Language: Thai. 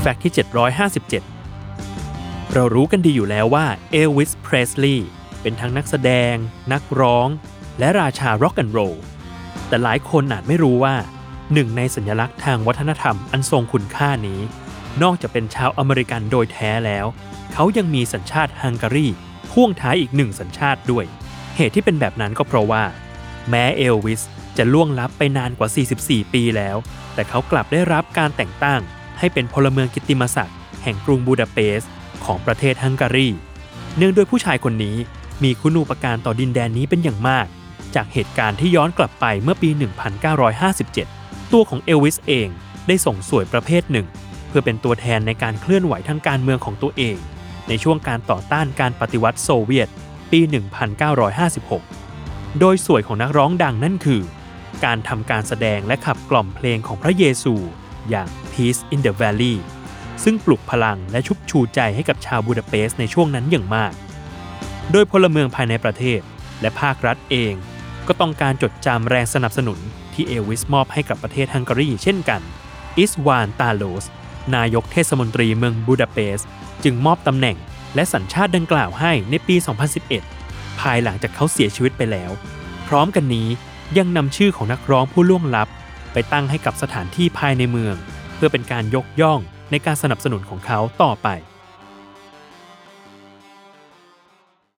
Fact ที่ 757 เรารู้กันดีอยู่แล้วว่าเอลวิส เพรสลีย์เป็นทั้งนักแสดง นักร้อง และราชาร็อกแอนด์โรล แต่หลายคนอาจไม่รู้ว่า หนึ่งในสัญลักษณ์ทางวัฒนธรรมอันทรงคุณค่านี้ นอกจากเป็นชาวอเมริกันโดยแท้แล้ว เขายังมีสัญชาติฮังการีพ่วงท้ายอีกหนึ่งสัญชาติด้วย เหตุที่เป็นแบบนั้นก็เพราะว่า แม้เอลวิสจะล่วงลับไปนานกว่า 44 ปีแล้ว แต่เขากลับได้รับการแต่งตั้ง ให้เป็นพลเมืองกิตติมศักดิ์แห่งกรุงบูดาเปสต์ของประเทศฮังการี เนื่องด้วยผู้ชายคนนี้มีคุณูปการต่อดินแดนนี้เป็นอย่างมาก จากเหตุการณ์ที่ย้อนกลับไปเมื่อปี 1957 ตัวของเอลวิสเองได้ส่งสารประเภทหนึ่ง เพื่อเป็นตัวแทนในการเคลื่อนไหวทางการเมืองของตัวเอง ในช่วงการต่อต้านการปฏิวัติโซเวียต ปี 1956 โดยสวยของนักร้องดังนั่นคือ การทำการแสดงและขับกล่อมเพลงของพระเยซู อย่าง Peace in the Valley ซึ่งปลุกพลังและชุบชูใจให้กับชาวบูดาเปสต์ในช่วงนั้นอย่างมาก โดยพลเมืองภายในประเทศ และภาครัฐเอง ก็ต้องการจดจำแรงสนับสนุนที่เอลวิสมอบให้กับประเทศฮังการีเช่นกัน อิสวานตาโลส นายกเทศมนตรีเมืองบูดาเปสต์จึงมอบตำแหน่งและสัญชาติดังกล่าวให้ในปี 2011 ภายหลังจากเขาเสียชีวิตไปแล้ว พร้อมกันนี้ยังนำชื่อของนักร้องผู้ล่วงลับ ไปตั้งให้กับสถานที่ภายในเมือง เพื่อเป็นการยกย่องในการสนับสนุนของเขาต่อไป